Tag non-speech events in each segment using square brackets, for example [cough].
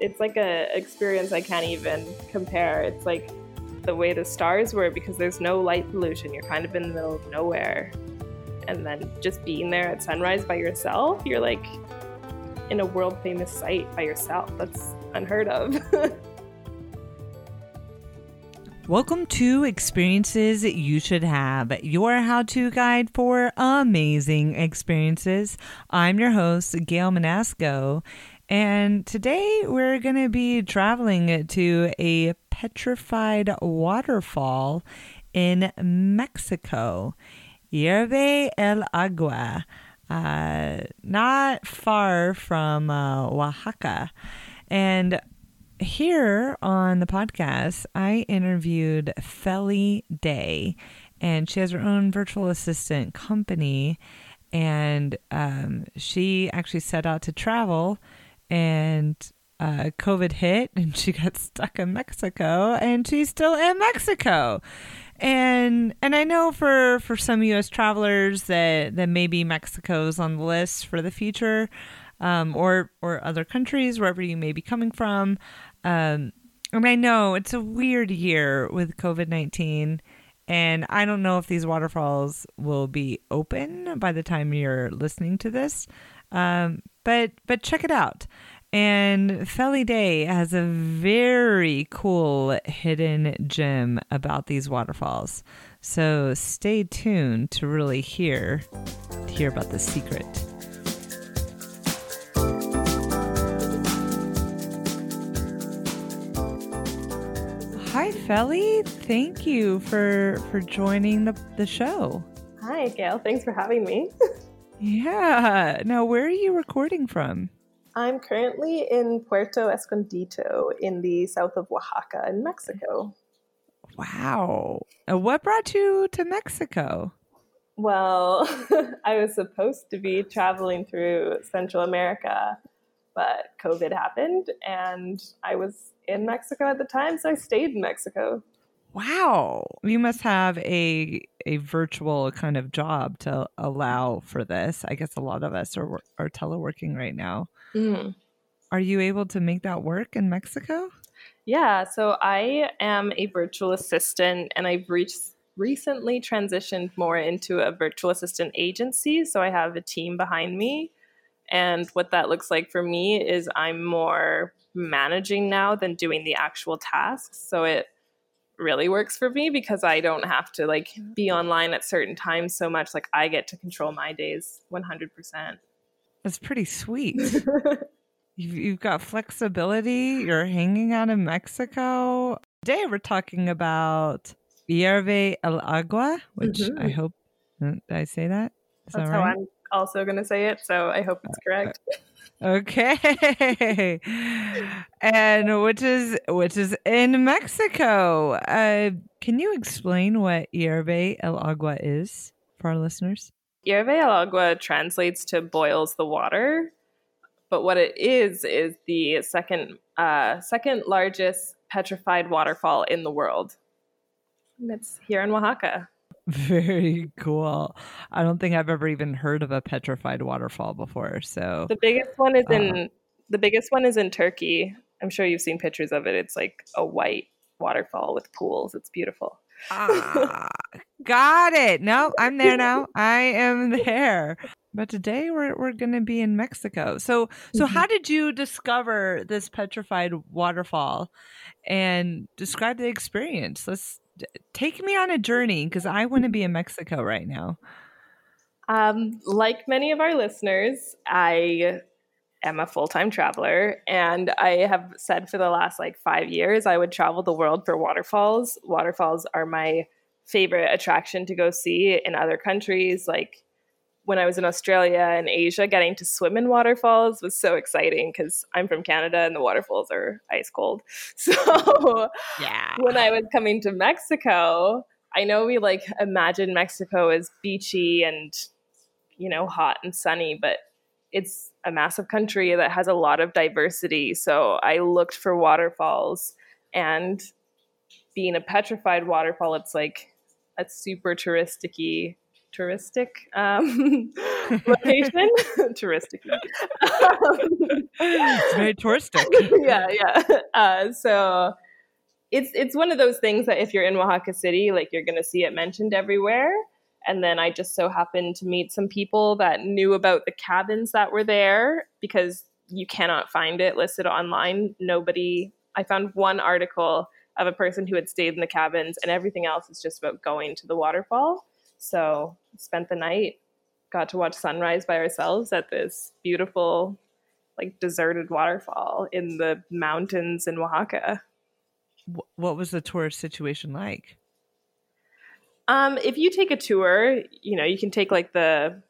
it's like a experience I can't even compare. It's like the way the stars were because there's no light pollution. You're kind of in the middle of nowhere. And then just being there at sunrise by yourself, you're like in a world famous site by yourself. That's unheard of. [laughs] Welcome to Experiences You Should Have, your how to guide for amazing experiences. I'm your host, Gail Manasco, and today we're going to be traveling to a petrified waterfall in Mexico, Hierve el Agua, uh, not far from uh, Oaxaca. And here on the podcast, I interviewed Felly Day, and she has her own virtual assistant company. And um, she actually set out to travel and uh, COVID hit and she got stuck in Mexico and she's still in Mexico. And and I know for, for some US travelers that, that maybe Mexico's on the list for the future, um, or or other countries, wherever you may be coming from. Um, and I know it's a weird year with COVID nineteen and I don't know if these waterfalls will be open by the time you're listening to this. Um, but but check it out. And Felly Day has a very cool hidden gem about these waterfalls. So stay tuned to really hear to hear about the secret. Hi Felly, thank you for for joining the, the show. Hi Gail, thanks for having me. [laughs] Yeah. Now, where are you recording from? I'm currently in Puerto Escondido in the south of Oaxaca in Mexico. Wow. Uh, what brought you to Mexico? Well, [laughs] I was supposed to be traveling through Central America, but COVID happened and I was in Mexico at the time, so I stayed in Mexico. Wow. You must have a a virtual kind of job to allow for this. I guess a lot of us are are teleworking right now. Mm. Are you able to make that work in Mexico? Yeah, so I am a virtual assistant and I've recently transitioned more into a virtual assistant agency, so I have a team behind me. And what that looks like for me is I'm more managing now than doing the actual tasks. So it really works for me because I don't have to like be online at certain times so much. Like I get to control my days 100%. That's pretty sweet. [laughs] you've, you've got flexibility. You're hanging out in Mexico. Today we're talking about Hierve el Agua, which mm-hmm. I hope, uh, did I say that? Is That's that right? how I'm also going to say it. So I hope it's correct. Okay. and which is which is in Mexico. Uh, can you explain what Hierve el Agua is for our listeners? Hierve el Agua translates to boils the water, but what it is is the second uh, second largest petrified waterfall in the world. And it's here in Oaxaca. Very cool. I don't think I've ever even heard of a petrified waterfall before. So the biggest one is uh, in the biggest one is in Turkey. I'm sure you've seen pictures of it. It's like a white waterfall with pools. It's beautiful. ah, got it. No, I'm there now. I am there. But today we're we're going to be in Mexico. So so mm-hmm. how did you discover this petrified waterfall and describe the experience? Let's take me on a journey because I want to be in Mexico right now. Um, like many of our listeners, I am a full time traveler, and I have said for the last like five years I would travel the world for waterfalls. Waterfalls are my favorite attraction to go see in other countries. Like when I was in Australia and Asia, getting to swim in waterfalls was so exciting because I'm from Canada and the waterfalls are ice cold. [laughs] So yeah. when I was coming to Mexico, I know we like imagine Mexico as beachy and you know hot and sunny, but it's a massive country that has a lot of diversity. So I looked for waterfalls and being a petrified waterfall, it's like a super touristicy touristic um, [laughs] location. [laughs] touristic. it's very touristic. [laughs] yeah, yeah. Uh, so it's it's one of those things that if you're in Oaxaca City, like you're going to see it mentioned everywhere. And then I just so happened to meet some people that knew about the cabins that were there because you cannot find it listed online. Nobody. I found one article of a person who had stayed in the cabins, and everything else is just about going to the waterfall. So spent the night, got to watch sunrise by ourselves at this beautiful, like deserted waterfall in the mountains in Oaxaca. What was the tourist situation like? Um, if you take a tour, you know, you can take like the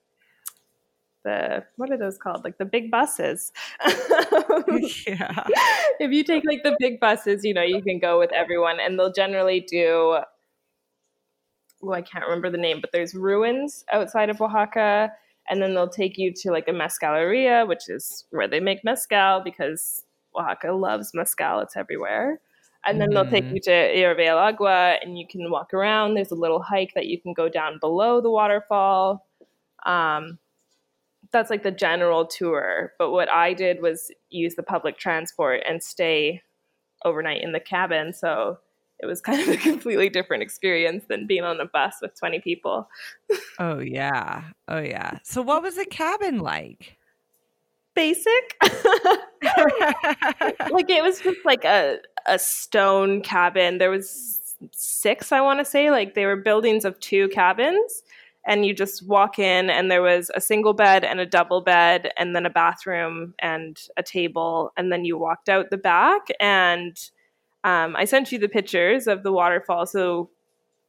the what are those called? Like the big buses. [laughs] yeah. If you take like the big buses, you know, you can go with everyone and they'll generally do well, I can't remember the name, but there's ruins outside of Oaxaca, and then they'll take you to like a mezcaleria, which is where they make mezcal because Oaxaca loves mezcal; it's everywhere. And then mm. they'll take mm-hmm. you to del Agua, and you can walk around. There's a little hike that you can go down below the waterfall. Um, that's like the general tour. But what I did was use the public transport and stay overnight in the cabin. So it was kind of a [laughs] completely different experience than being on a bus with 20 people. oh, yeah. Oh, yeah. So, what was the cabin like? Basic. [laughs] like it was just like a, a stone cabin. There was six, I want to say. Like they were buildings of two cabins and you just walk in and there was a single bed and a double bed and then a bathroom and a table and then you walked out the back and um, i sent you the pictures of the waterfall so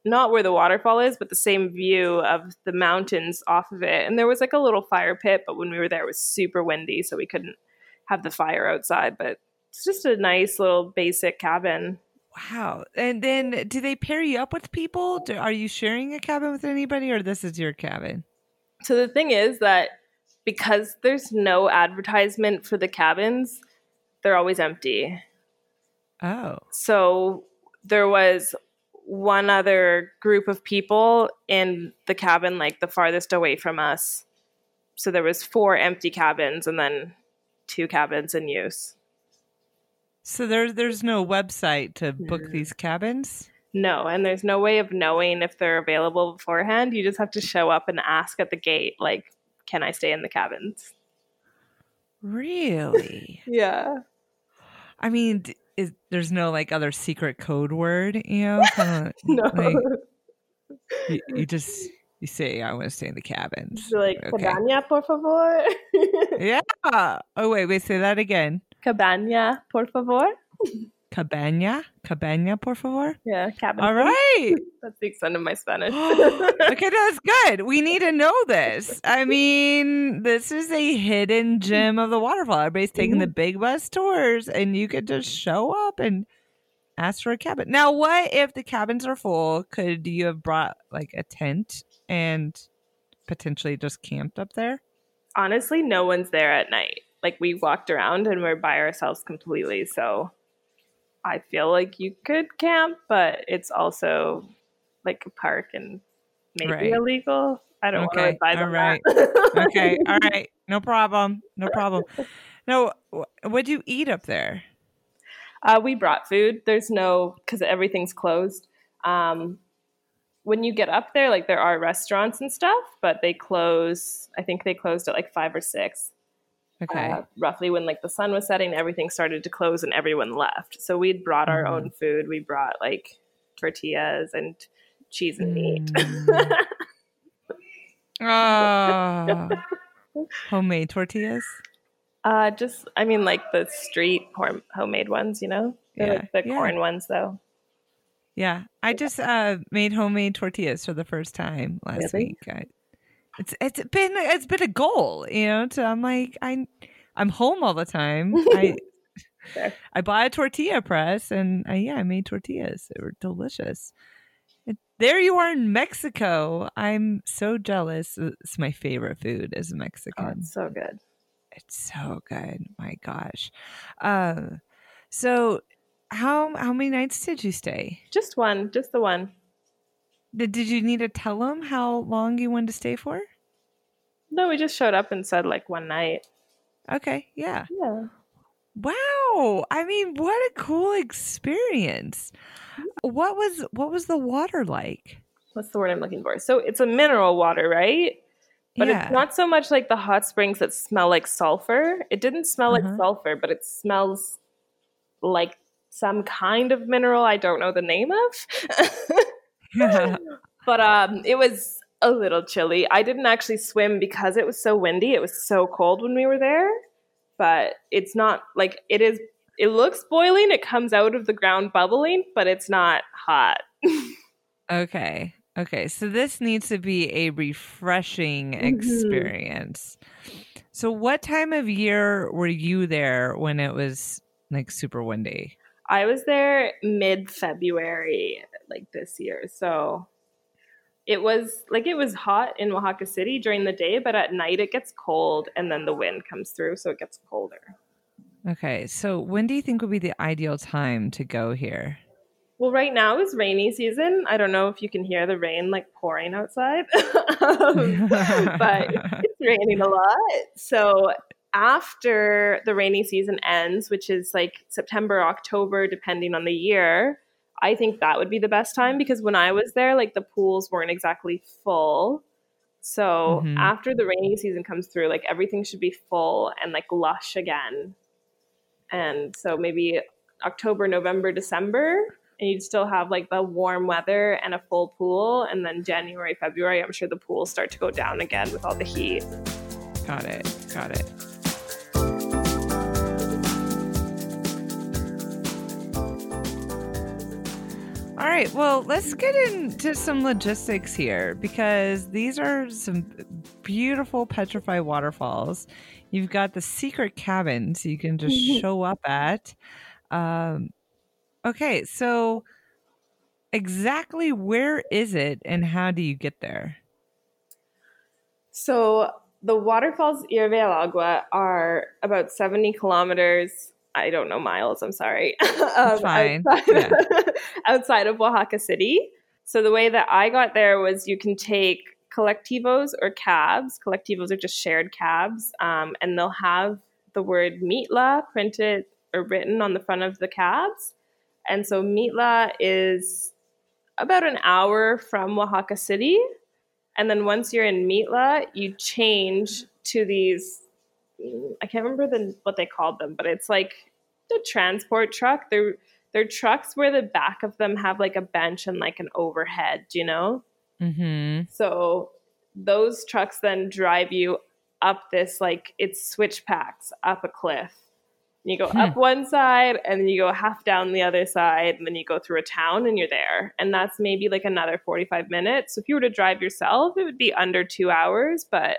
not where the waterfall is but the same view of the mountains off of it and there was like a little fire pit but when we were there it was super windy so we couldn't have the fire outside but it's just a nice little basic cabin Wow. And then do they pair you up with people? Do, are you sharing a cabin with anybody or this is your cabin? So the thing is that because there's no advertisement for the cabins, they're always empty. Oh. So there was one other group of people in the cabin like the farthest away from us. So there was four empty cabins and then two cabins in use. So there's there's no website to book mm. these cabins? No, and there's no way of knowing if they're available beforehand. You just have to show up and ask at the gate, like, can I stay in the cabins? Really? [laughs] yeah. I mean, is, there's no like other secret code word, you know? [laughs] Kinda, no. Like, you, you, just you say I want to stay in the cabins. like okay. cabaña, por favor. [laughs] yeah. Oh wait, wait. Say that again. Cabaña, por favor. [laughs] Cabaña, cabaña, por favor. Yeah, cabin. All right. That's the extent of my Spanish. [gasps] okay, [laughs] that's good. We need to know this. I mean, this is a hidden gem of the waterfall. Everybody's taking mm-hmm. the big bus tours, and you could just show up and ask for a cabin. Now, what if the cabins are full? Could you have brought like a tent and potentially just camped up there? Honestly, no one's there at night like we walked around and we're by ourselves completely. So I feel like you could camp, but it's also like a park and maybe right. illegal. I don't okay. want to all right. okay. All right. No problem. No problem. No, what do you eat up there? Uh, we brought food. There's no because everything's closed. Um, when you get up there, like there are restaurants and stuff, but they close. I think they closed at like five or six. Okay. Uh, roughly when like the sun was setting, everything started to close and everyone left. So we'd brought our mm. own food. We brought like tortillas and cheese and meat. Mm. oh. [laughs] homemade tortillas? Uh, just I mean like the street homemade ones, you know, yeah, like the yeah. corn ones though. Yeah, I just uh, made homemade tortillas for the first time last really? week. I, it's it's been it's been a goal, you know. To I'm like I I'm home all the time. [laughs] I I buy a tortilla press and I, yeah, I made tortillas. They were delicious. And there you are in Mexico. I'm so jealous. It's my favorite food is Mexican. Oh, it's so good. It's so good. My gosh. Uh, so how how many nights did you stay? Just one. Just the one. Did, did you need to tell them how long you wanted to stay for? No, we just showed up and said like one night. Okay, yeah. Yeah. Wow. I mean, what a cool experience. What was what was the water like? What's the word I'm looking for? So it's a mineral water, right? But yeah. it's not so much like the hot springs that smell like sulfur. It didn't smell Uh-huh. like sulfur, but it smells like some kind of mineral I don't know the name of. [laughs] but um it was a little chilly. I didn't actually swim because it was so windy. It was so cold when we were there. But it's not like it is it looks boiling, it comes out of the ground bubbling, but it's not hot. [laughs] okay. Okay. So this needs to be a refreshing Mhm. experience. So what time of year were you there when it was like super windy? I was there mid February, like this year. So it was like it was hot in Oaxaca City during the day, but at night it gets cold and then the wind comes through, so it gets colder. Okay. So when do you think would be the ideal time to go here? Well, right now is rainy season. I don't know if you can hear the rain like pouring outside, [laughs] um, [laughs] but it's raining a lot. So after the rainy season ends, which is like September, October, depending on the year, I think that would be the best time because when I was there, like the pools weren't exactly full. So Mhm. after the rainy season comes through, like everything should be full and like lush again. And so maybe October, November, December, and you'd still have like the warm weather and a full pool. And then January, February, I'm sure the pools start to go down again with all the heat. Got it. Got it. All right. Well, let's get into some logistics here because these are some beautiful petrified waterfalls. You've got the secret cabins you can just show up at. Um, okay. So, exactly where is it and how do you get there? So the waterfalls Hierve el Agua are about 70 kilometers. I don't know miles, I'm sorry. [laughs] um, fine. Outside, [laughs] outside of Oaxaca City. So the way that I got there was you can take collectivos or cabs. Collectivos are just shared cabs, um, and they'll have the word Mitla printed or written on the front of the cabs. And so Mitla is about an hour from Oaxaca City. And then once you're in Mitla, you change to these. I can't remember the, what they called them, but it's like the transport truck. They're they're trucks where the back of them have like a bench and like an overhead. You know, Mm-hmm. so those trucks then drive you up this like it's switchbacks up a cliff. You go Hmm. up one side and then you go half down the other side and then you go through a town and you're there. And that's maybe like another 45 minutes. So if you were to drive yourself, it would be under 2 hours, but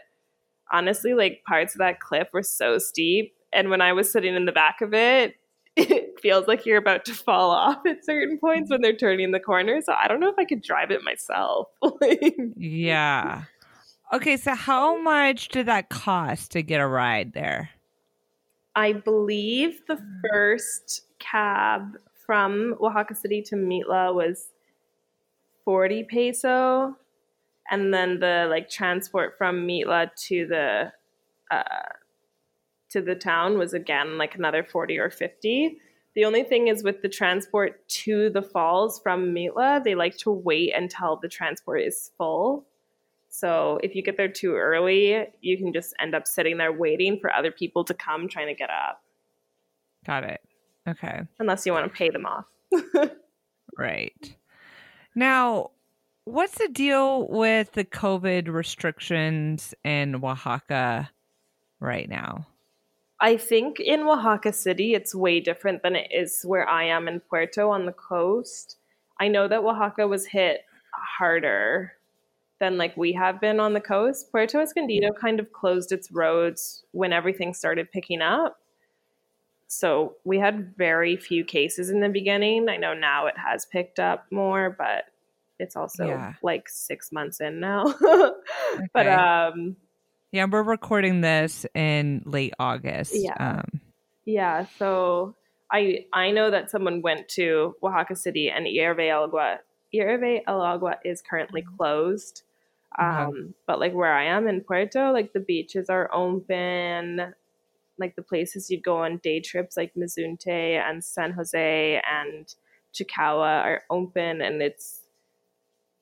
honestly like parts of that cliff were so steep and when I was sitting in the back of it, [laughs] it feels like you're about to fall off at certain points when they're turning the corner. So I don't know if I could drive it myself. [laughs] Yeah. Okay, so how much did that cost to get a ride there? I believe the first cab from Oaxaca City to Mitla was 40 peso. And then the like transport from Mitla to the uh, to the town was again like another 40 or 50. The only thing is with the transport to the falls from Mitla, they like to wait until the transport is full. So if you get there too early, you can just end up sitting there waiting for other people to come trying to get up, Got it. Okay. unless you want to pay them off. [laughs] Right. Now, what's the deal with the COVID restrictions in Oaxaca right now? I think in Oaxaca City, it's way different than it is where I am in Puerto on the coast. I know that Oaxaca was hit harder than like we have been on the coast. Puerto Escondido kind of closed its roads when everything started picking up. So we had very few cases in the beginning. I know now it has picked up more, but it's also Yeah. like six months in now. [laughs] But um Yeah, we're recording this in late August. Yeah. Um, Yeah, so I I know that someone went to Oaxaca City and Hierve Agua Hierve El Agua is currently closed. Um, but like where I am in Puerto, like the beaches are open. Like the places you'd go on day trips, like Mazunte and San Jose and Chacahua, are open, and it's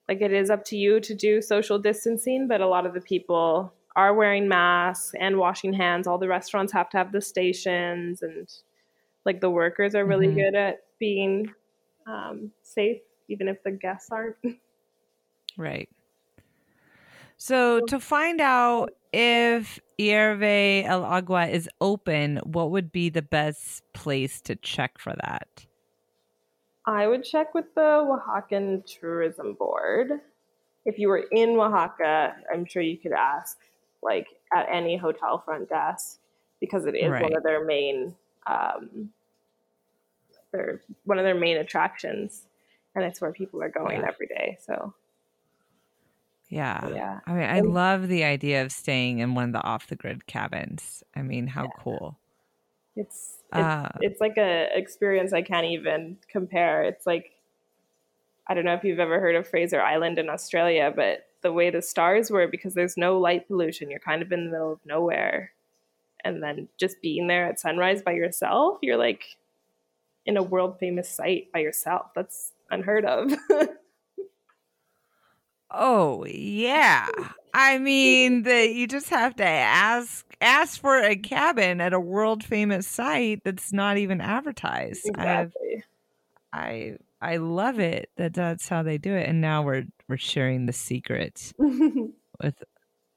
like it is up to you to do social distancing. But a lot of the people are wearing masks and washing hands. All the restaurants have to have the stations, and like the workers are really Mhm. good at being um, safe, even if the guests aren't. [laughs] Right. So to find out if Hierve El Agua is open, what would be the best place to check for that? I would check with the Oaxacan Tourism Board. If you were in Oaxaca, I'm sure you could ask, like at any hotel front desk, because it is Right. one of their main, um, their one of their main attractions, and it's where people are going Yeah. every day. So Yeah. yeah, I mean, I And- love the idea of staying in one of the off the grid cabins. I mean, how cool. it's it's, Uh, it's like a experience I can't even compare. It's like I don't know if you've ever heard of Fraser Island in Australia, but the way the stars were because there's no light pollution, you're kind of in the middle of nowhere. And then just being there at sunrise by yourself, you're like in a world famous site by yourself. That's unheard of. [laughs] Oh yeah. I mean that you just have to ask ask for a cabin at a world famous site that's not even advertised. I've. I I love it that that's how they do it, and now we're we're sharing the secret [laughs] with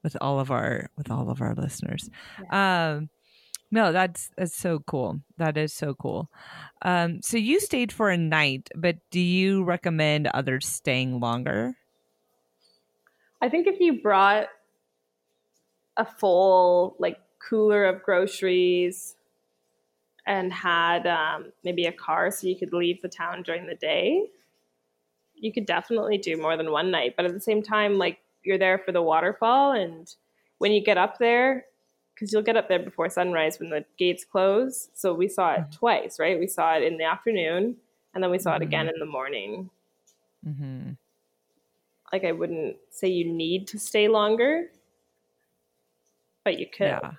with all of our with all of our listeners. Um, no, that's that's so cool. That is so cool. Um, so you stayed for a night, but do you recommend others staying longer? I think if you brought a full like cooler of groceries and had um, maybe a car so you could leave the town during the day, you could definitely do more than one night. But at the same time, like you're there for the waterfall, and when you get up there, because you'll get up there before sunrise when the gates close. So we saw it Mhm. twice, right? We saw it in the afternoon, and then we saw Mhm. it again in the morning. Mm-hmm. Like I wouldn't say you need to stay longer, but you could. Yeah.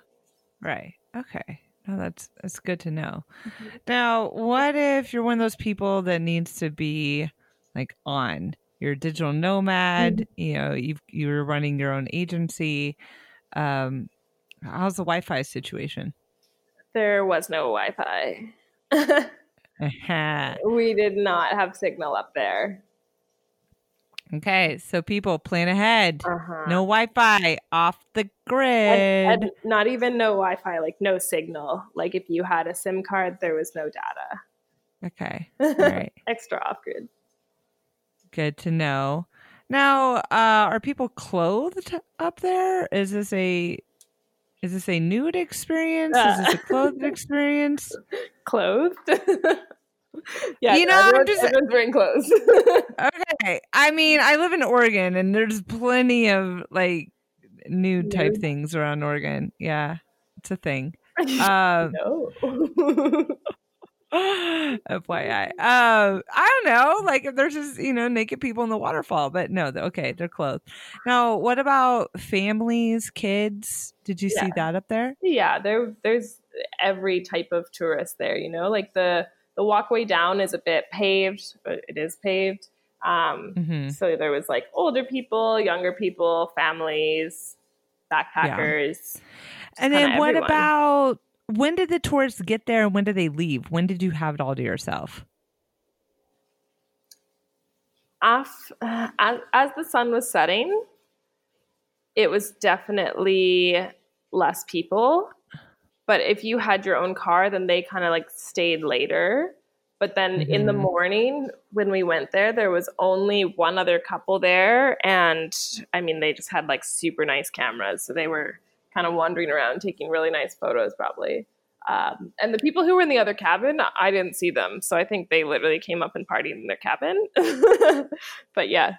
Right. Okay. No, that's that's good to know. Mhm. Now, what if you're one of those people that needs to be like on? You're a digital nomad. You know, you you're running your own agency. Um, how's the Wi-Fi situation? There was no Wi-Fi. Uh-huh. [laughs] [laughs] we did not have signal up there. Okay, so people plan ahead. Uh-huh. No Wi-Fi, off the grid. and, and not even no Wi-Fi, like no signal. Like if you had a SIM card, there was no data. okay, all [laughs] right. Extra off grid. Good to know. Now, uh, are people clothed up there? Is this a is this a nude experience? Is this a clothed [laughs] experience? Clothed. [laughs] yeah, You know, I'm just- everyone's wearing clothes. [laughs] Okay. I mean, I live in Oregon and there's plenty of like nude type Nude? things around Oregon. Yeah. It's a thing. [laughs] Um no. [laughs] FYI. Um, I don't know. Like if there's just, you know, naked people in the waterfall, but no, okay, they're clothed. Now, what about families, kids? Did you see that up there? yeah, there there's every type of tourist there, you know? Like the the walkway down is a bit paved, but it is paved. Um Mm-hmm. So there was like older people, younger people, families, backpackers. And then what everyone. about when did the tourists get there and when did they leave? When did you have it all to yourself? Af, as, as the sun was setting, it was definitely less people. But if you had your own car, then they kind of like stayed later. But then in the Mhm. morning, when we went there, there was only one other couple there. And I mean, they just had like super nice cameras. So they were kind of wandering around taking really nice photos, probably. Um, and the people who were in the other cabin, I didn't see them. So I think they literally came up and partied in their cabin. [laughs] but yeah,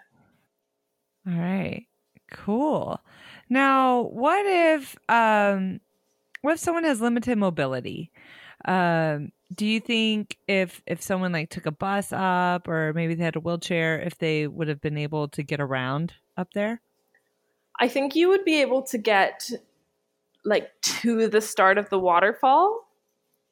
All right. Cool. Now, what if um what if someone has limited mobility? Um do you think if if someone like took a bus up or maybe they had a wheelchair, if they would have been able to get around up there? I think you would be able to get like to the start of the waterfall,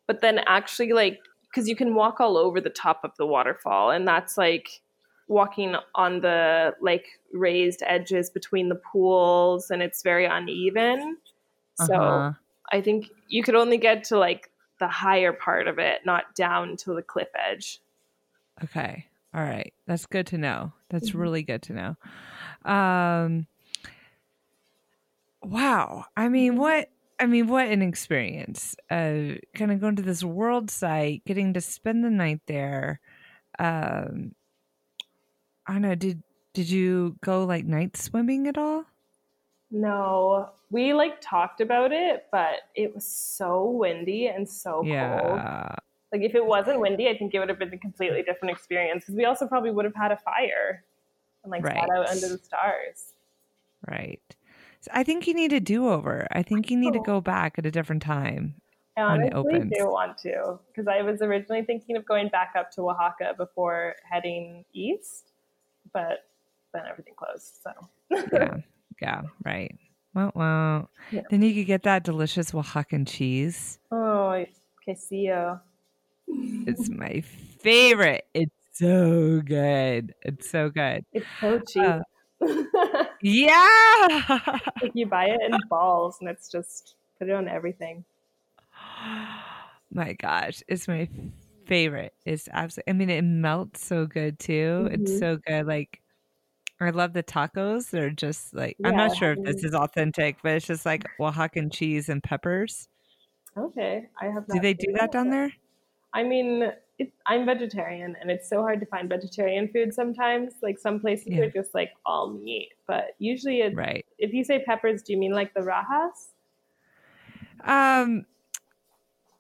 but then actually like because you can walk all over the top of the waterfall, and that's like walking on the like raised edges between the pools, and it's very uneven. So Uh-huh. I think you could only get to like the higher part of it, not down to the cliff edge. Okay. All right. That's good to know. That's Mhm. really good to know. Um wow. I mean, what I mean, what an experience. Uh kind of going to this world site, getting to spend the night there. Um I don't know, did did you go like night swimming at all? No, we like talked about it, but it was so windy and so cold. yeah. Like if it wasn't windy, I think it would have been a completely different experience because we also probably would have had a fire and like sat out under the stars. Right. So I think you need a do-over. I think you need to Oh. go back at a different time. I When it honestly do want to because I was originally thinking of going back up to Oaxaca before heading east, but then everything closed. So yeah, [laughs] yeah, right. Well, well. Yeah. Then you could get that delicious Oaxacan cheese. oh, quesillo. It's my favorite. It's so good. It's so good. It's so cheap. Uh, [laughs] Yeah. like you buy it in balls and it's just put it on everything. [gasps] my gosh, it's my favorite. It's absolutely. I mean, it melts so good too. It's Mhm. so good. Like. I love the tacos. They're just like I'm not sure if this is authentic, but it's just like Oaxacan cheese and peppers. Okay, I have. Do they do that down there? I mean, it, I'm vegetarian, and it's so hard to find vegetarian food sometimes. Like some places Yeah. are just like all meat, but usually, it's, Right. if you say peppers, do you mean like the rajas? Um,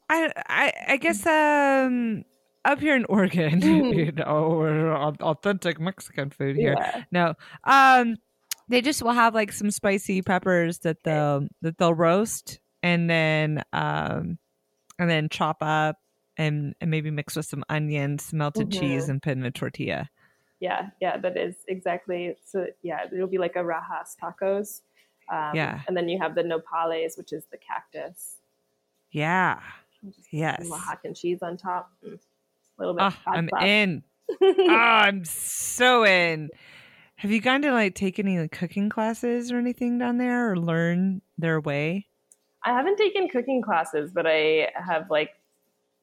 I I I guess um up here in Oregon, [laughs] Mm. you know, authentic Mexican food here. Yeah. No, um, they just will have like some spicy peppers that they'll that they'll roast and then um and then chop up and and maybe mix with some onions, melted cheese, Mhm. and put in a tortilla. Yeah, yeah, that is exactly. So yeah, it'll be like a rajas tacos. Um, Yeah. and then you have the nopales, which is the cactus. Yeah. Yes. Oaxacan cheese on top. Mm. A little bit. Hot I'm sauce. in. [laughs] Ah, I'm so in. Have you gone to like take any like, cooking classes or anything down there or learn their way? I haven't taken cooking classes, but I have like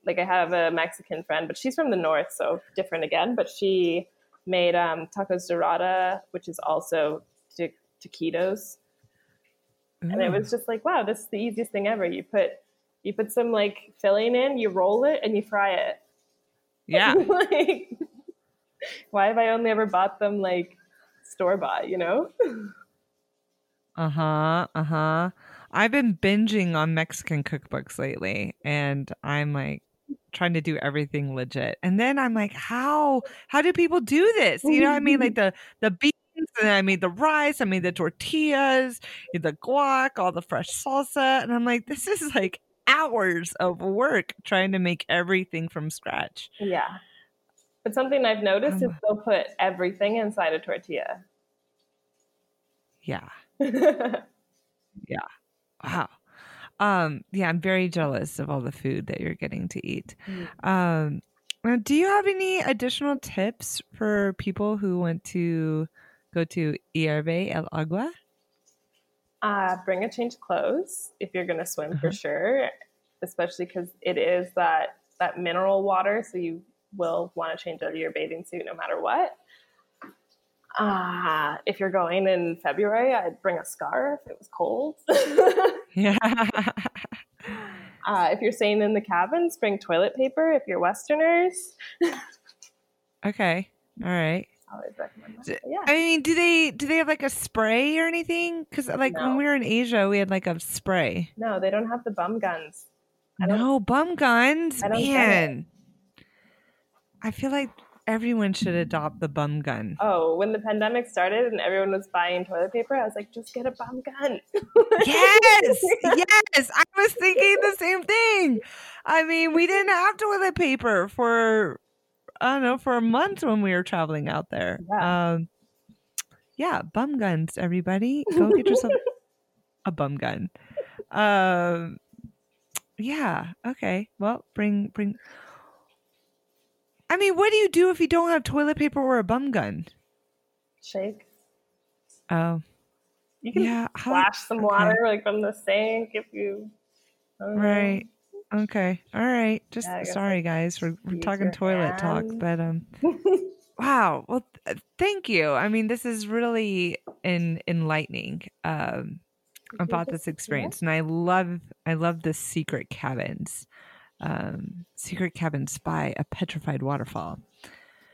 like I have a Mexican friend, but she's from the north, so different again. But she made um, tacos dorada, which is also ta- taquitos, and it was just like, wow, this is the easiest thing ever. You put you put some like filling in, you roll it, and you fry it. Yeah. [laughs] like, why have I only ever bought them like store bought? You know? Uh huh. Uh huh. I've been binging on Mexican cookbooks lately, and I'm like trying to do everything legit. And then I'm like, how how do people do this? You know, what I mean, like [laughs] the the beans, and I made the rice, I made the tortillas, the guac, all the fresh salsa, and I'm like, this is like hours of work trying to make everything from scratch. Yeah. But something I've noticed is Um, they'll put everything inside a tortilla. Yeah. [laughs] Yeah. Wow. Um, yeah, I'm very jealous of all the food that you're getting to eat. Mm. Um, now, do you have any additional tips for people who want to go to Hierve El Agua? Uh, bring a change of clothes if you're going to swim for Uh-huh. sure, especially because it is that that mineral water, so you will want to change out of your bathing suit no matter what. Uh, if you're going in February, I'd bring a scarf. It was cold. [laughs] Yeah. uh, if you're staying in the cabins, bring toilet paper. If you're Westerners, [laughs] okay. All right. Always recommend that. Yeah. I mean, do they do they have like a spray or anything? Because like when we were in Asia, we had like a spray. No, they don't have the bum guns. No bum guns, I don't get it. man. I feel like everyone should adopt the bum gun. Oh, when the pandemic started and everyone was buying toilet paper, I was like, just get a bum gun. yes, [laughs] yes. I was thinking the same thing. I mean, we didn't have toilet paper for I don't know for a month when we were traveling out there. Yeah. Um, yeah, bum guns, everybody. [laughs] Go get yourself a bum gun. Um, yeah. Okay. Well, bring bring. I mean, what do you do if you don't have toilet paper or a bum gun? Shake. Oh, You can yeah. splash some okay. water like from the sink if you. Right. Okay. All right. Just sorry, guys. We're, we're talking toilet talk, but um. [laughs] Wow. Well, th- thank you. I mean, this is really en- enlightening um, about this experience, and I love I love the secret cabins, um, secret cabins by a petrified waterfall.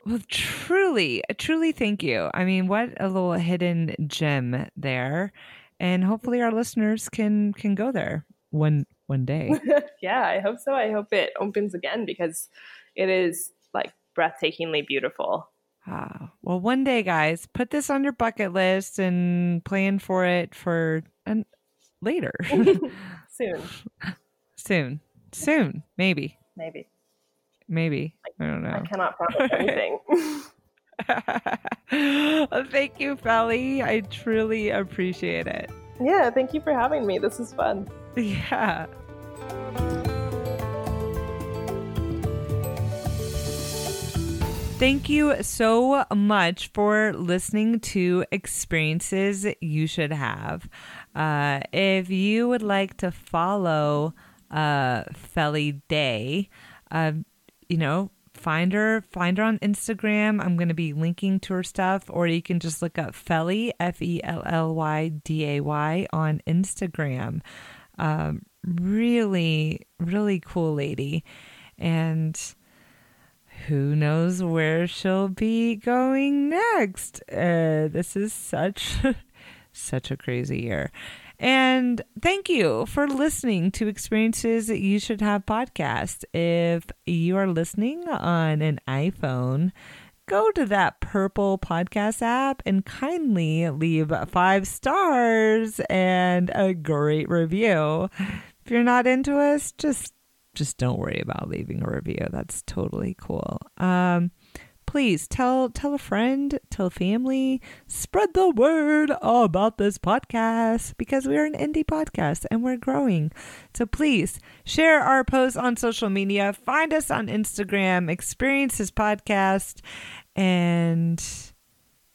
Well, truly, truly, thank you. I mean, what a little hidden gem there, and hopefully, our listeners can can go there one one day. [laughs] yeah, I hope so. I hope it opens again because it is like breathtakingly beautiful. Ah, well, one day, guys, put this on your bucket list and plan for it for an later, [laughs] Soon, [laughs] soon, soon, maybe, maybe. maybe. I don't know. I cannot promise anything. Well, Thank you, Felly. I truly appreciate it. yeah, thank you for having me. This is fun. Yeah. Thank you so much for listening to Experiences You Should Have. Uh, if you would like to follow uh, Felly Day, uh, you know, find her, find her on Instagram. I'm going to be linking to her stuff, or you can just look up Felly, F E L L Y D A Y, on Instagram. Um, really, really cool lady. And who knows where she'll be going next. Uh, this is such [laughs] such a crazy year. And thank you for listening to Experiences You Should Have podcast. If you are listening on an iPhone, go to that purple podcast app and kindly leave five stars and a great review. If you're not into us, just just don't worry about leaving a review. That's totally cool. Um, please tell tell a friend, tell family, spread the word about this podcast because we are an indie podcast and we're growing. So please share our posts on social media. Find us on Instagram, Experiences Podcast, and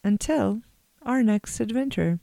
until our next adventure.